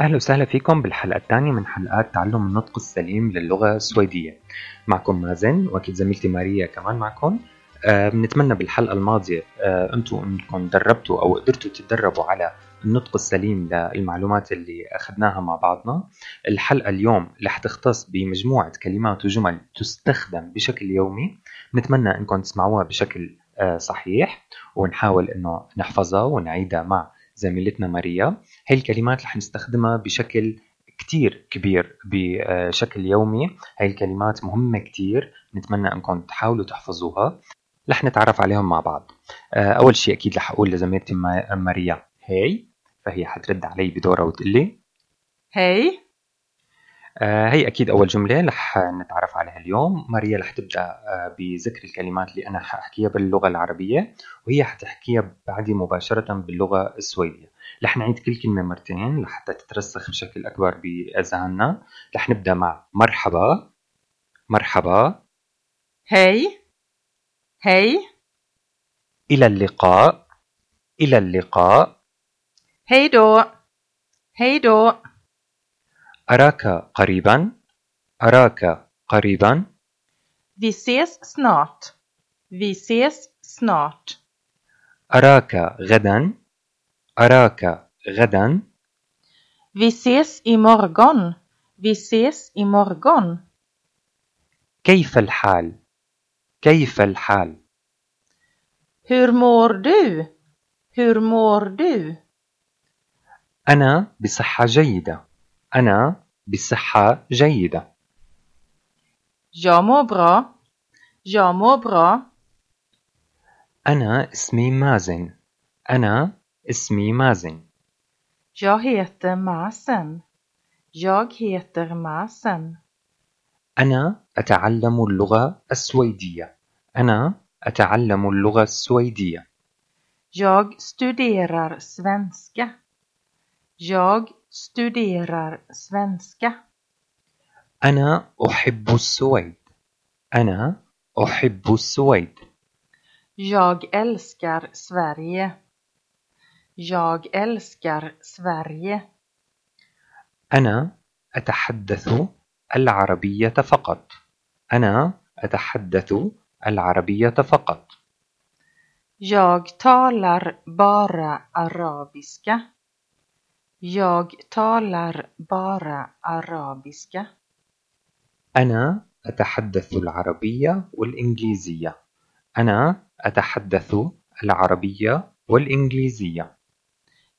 أهلا وسهلا فيكم بالحلقة الثانية من حلقات تعلم النطق السليم للغة السويدية. معكم مازن وأكيد زميلتي ماريا كمان معكم. آه بنتمنى بالحلقة الماضية آه أنتم أنكم دربتوا أو قدرتوا تتدربوا على النطق السليم للمعلومات اللي أخذناها مع بعضنا. الحلقة اليوم رح تختص بمجموعة كلمات وجمل تستخدم بشكل يومي. نتمنى أنكم تسمعوها بشكل آه صحيح ونحاول أنه نحفظها ونعيدها مع زميلتنا ماريا. هي الكلمات رح نستخدمها بشكل كتير كبير بشكل يومي. هاي الكلمات مهمة كتير نتمنى إنكم تحاولوا تحفظوها. رح نتعرف عليهم مع بعض. أول شيء أكيد رح أقول لزميلتي ماريا هي فهي حترد علي بدورها وتقول لي هي هي أكيد أول جملة رح نتعرف عليها اليوم. ماريا رح تبدأ بذكر الكلمات اللي أنا حاحكيها باللغة العربية وهي حتحكيها بعدي مباشرة باللغة السويدية. رح نعيد كل كلمة مرتين لحتى تترسخ بشكل أكبر بأذهاننا. رح نبدأ مع مرحبا. مرحبا. هي هي إلى اللقاء. إلى اللقاء. هي دو هي دو أراك قريبا أراك قريبا Vi ses snart. Vi ses snart. أراك غدا أراك غدا Vi ses imorgon. Vi ses imorgon. كيف الحال كيف الحال Hur mår du? Hur mår du? أنا بصحة جيدة أنا بصحة جيدة bra. Jag mår bra. أنا اسمي مازن أنا اسمي مازن Jag heter Masen. Jag heter Masen. أنا أتعلم اللغة السويدية أنا أتعلم اللغة السويدية Jag studerar svenska. Jag studerar svenska. أنا أحب السويد أنا أحب السويد Jag älskar Sverige. Jag älskar Sverige. أنا أتحدث العربية فقط أنا أتحدث العربية فقط Jag talar bara arabiska. Jag talar bara arabiska. أنا أتحدث العربية والإنجليزية أنا أتحدث العربية والإنجليزية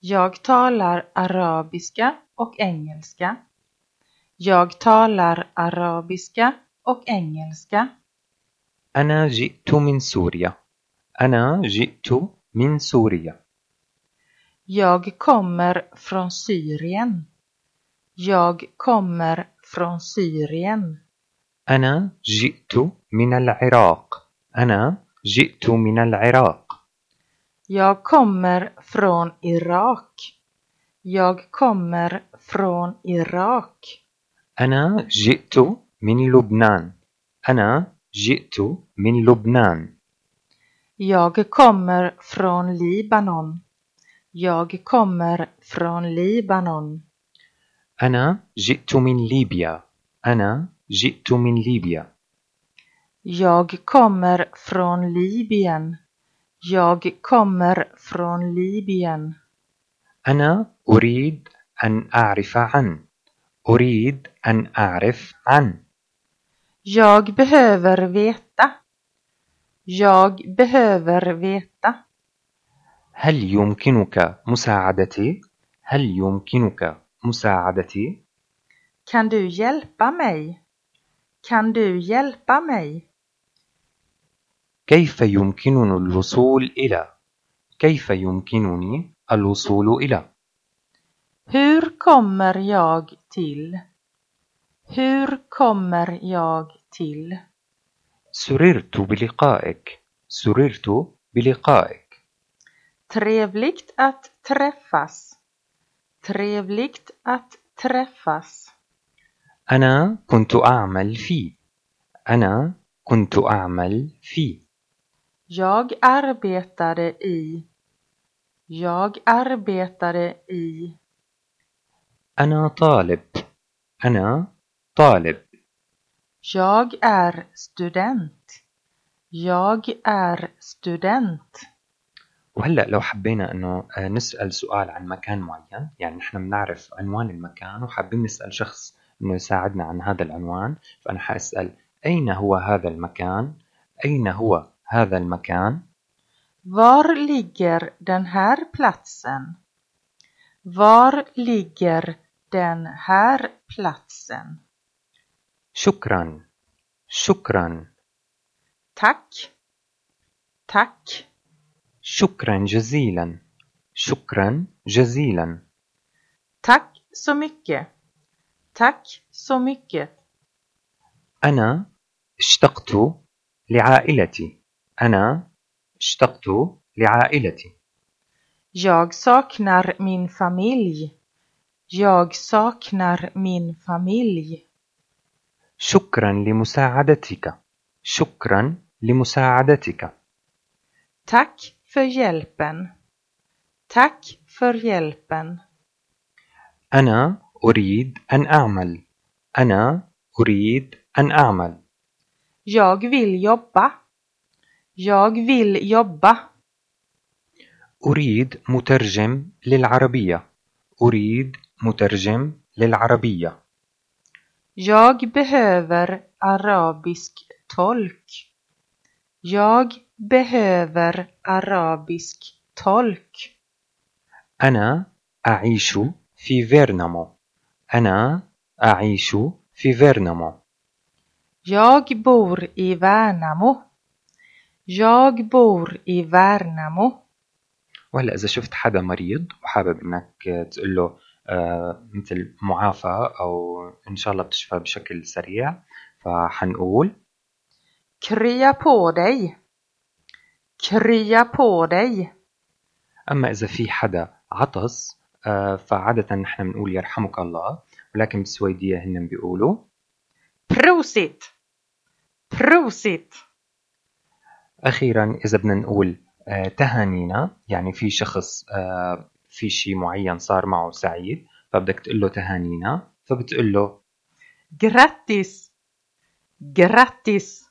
Jag talar arabiska och engelska. Jag talar arabiska och engelska. أنا جئت من سوريا أنا جئت من سوريا Jag kommer från Syrien. Jag kommer från Syrien. أنا جئت من العراق أنا جئت من العراق Jag kommer från Irak. Jag kommer från Irak. أنا جئت من لبنان أنا جئت من لبنان Jag kommer från Libanon. Jag kommer från Libanon. أنا جئت من ليبيا أنا جئت من ليبيا Jag kommer från Libyen. Jag kommer från Libyen. أنا أريد أن أعرف عن أريد أن أعرف عن Jag behöver veta. Jag behöver veta. هل يمكنك مساعدتي؟ هل يمكنك مساعدتي؟ Kan du hjälpa mig? Kan du hjälpa mig? كيف يمكنني الوصول إلى؟ كيف يمكنني الوصول إلى؟ Hur kommer jag till? Hur kommer jag till? سررت بلقائك سررت بلقائك Trevligt att träffas. Trevligt att träffas. أنا كنت أعمل في أنا كنت أعمل في Jag arbetade i Jag arbetade i أنا طالب أنا طالب Jag är student. Jag är student. وهلأ لو حبينا إنه آه، نسأل سؤال عن مكان معين يعني نحن بنعرف عنوان المكان وحابين نسأل شخص إنه يساعدنا عن هذا العنوان فأنا حأسأل أين هو هذا المكان أين هو هذا المكان Var ligger den här platsen? Var ligger den här platsen? شكرا شكرا Tack. Tack. شكرا جزيلا شكرا جزيلا Tack så mycket. Tack så mycket. أنا اشتقت لعائلتي أنا اشتقت لعائلتي Jag saknar min familj. Jag saknar min familj. شكرا لمساعدتك شكرا لمساعدتك Tack för hjälpen. Tack för hjälpen. أنا أريد أن أعمل أنا أريد أن أعمل Jag vill jobba. Jag vill jobba. أريد مترجم للعربية أريد مترجم للعربية Jag behöver arabisk tolk. Jag behöver arabisk tolk. أنا أعيش في فيرنامو أنا أعيش في فيرنامو Jag bor i Värnamo. Jag bor i Värnamo. وهلا إذا شفت حدا مريض وحابب إنك تقول له آه، مثل معافى أو إن شاء الله بتشفى بشكل سريع فحنقول Krya på dig. På dig. أما إذا في حدا عطس آه، فعادة نحن بنقول يرحمك الله ولكن بالسويدية هن بيقولوا Prosit. Prosit. أخيرا إذا بدنا نقول آه، تهانينا يعني في شخص آه، في شيء معين صار معه سعيد فبدك تقول له تهانينا فبتقول له Grattis. Grattis.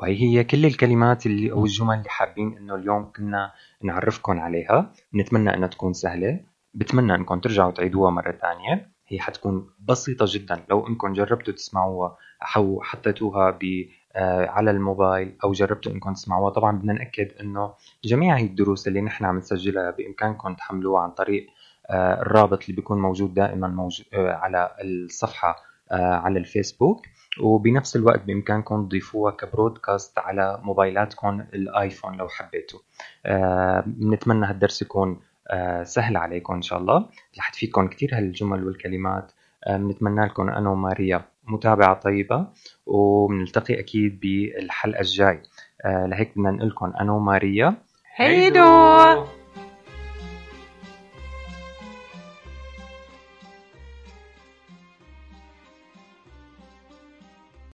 وهي هي كل الكلمات اللي أو الجمل اللي حابين إنه اليوم كنا نعرفكم عليها. بنتمنى إنها تكون سهلة. بتمنى انكم ترجعوا تعيدوها مرة ثانية. هي حتكون بسيطة جدا. لو انكم جربتوا تسمعوها أو حطيتوها ب آه، على الموبايل أو جربتوا انكم تسمعوها طبعا بدنا نأكد إنه جميع هي الدروس اللي نحن عم نسجلها بامكانكم تحملوها عن طريق آه، الرابط اللي بيكون موجود دائما موجود على الصفحة آه، على الفيسبوك وبنفس الوقت بإمكانكم تضيفوها كبرودكاست على موبايلاتكم الآيفون لو حبيتوا. آه، بنتمنى هالدرس يكون آه، سهل عليكم إن شاء الله. رح تفيدكم كثير هالجمل والكلمات. آه، بنتمنى لكم أنا وماريا متابعة طيبة وبنلتقي أكيد بالحلقة الجاي. لهيك بدنا نقول لكم أنا وماريا. Hej då!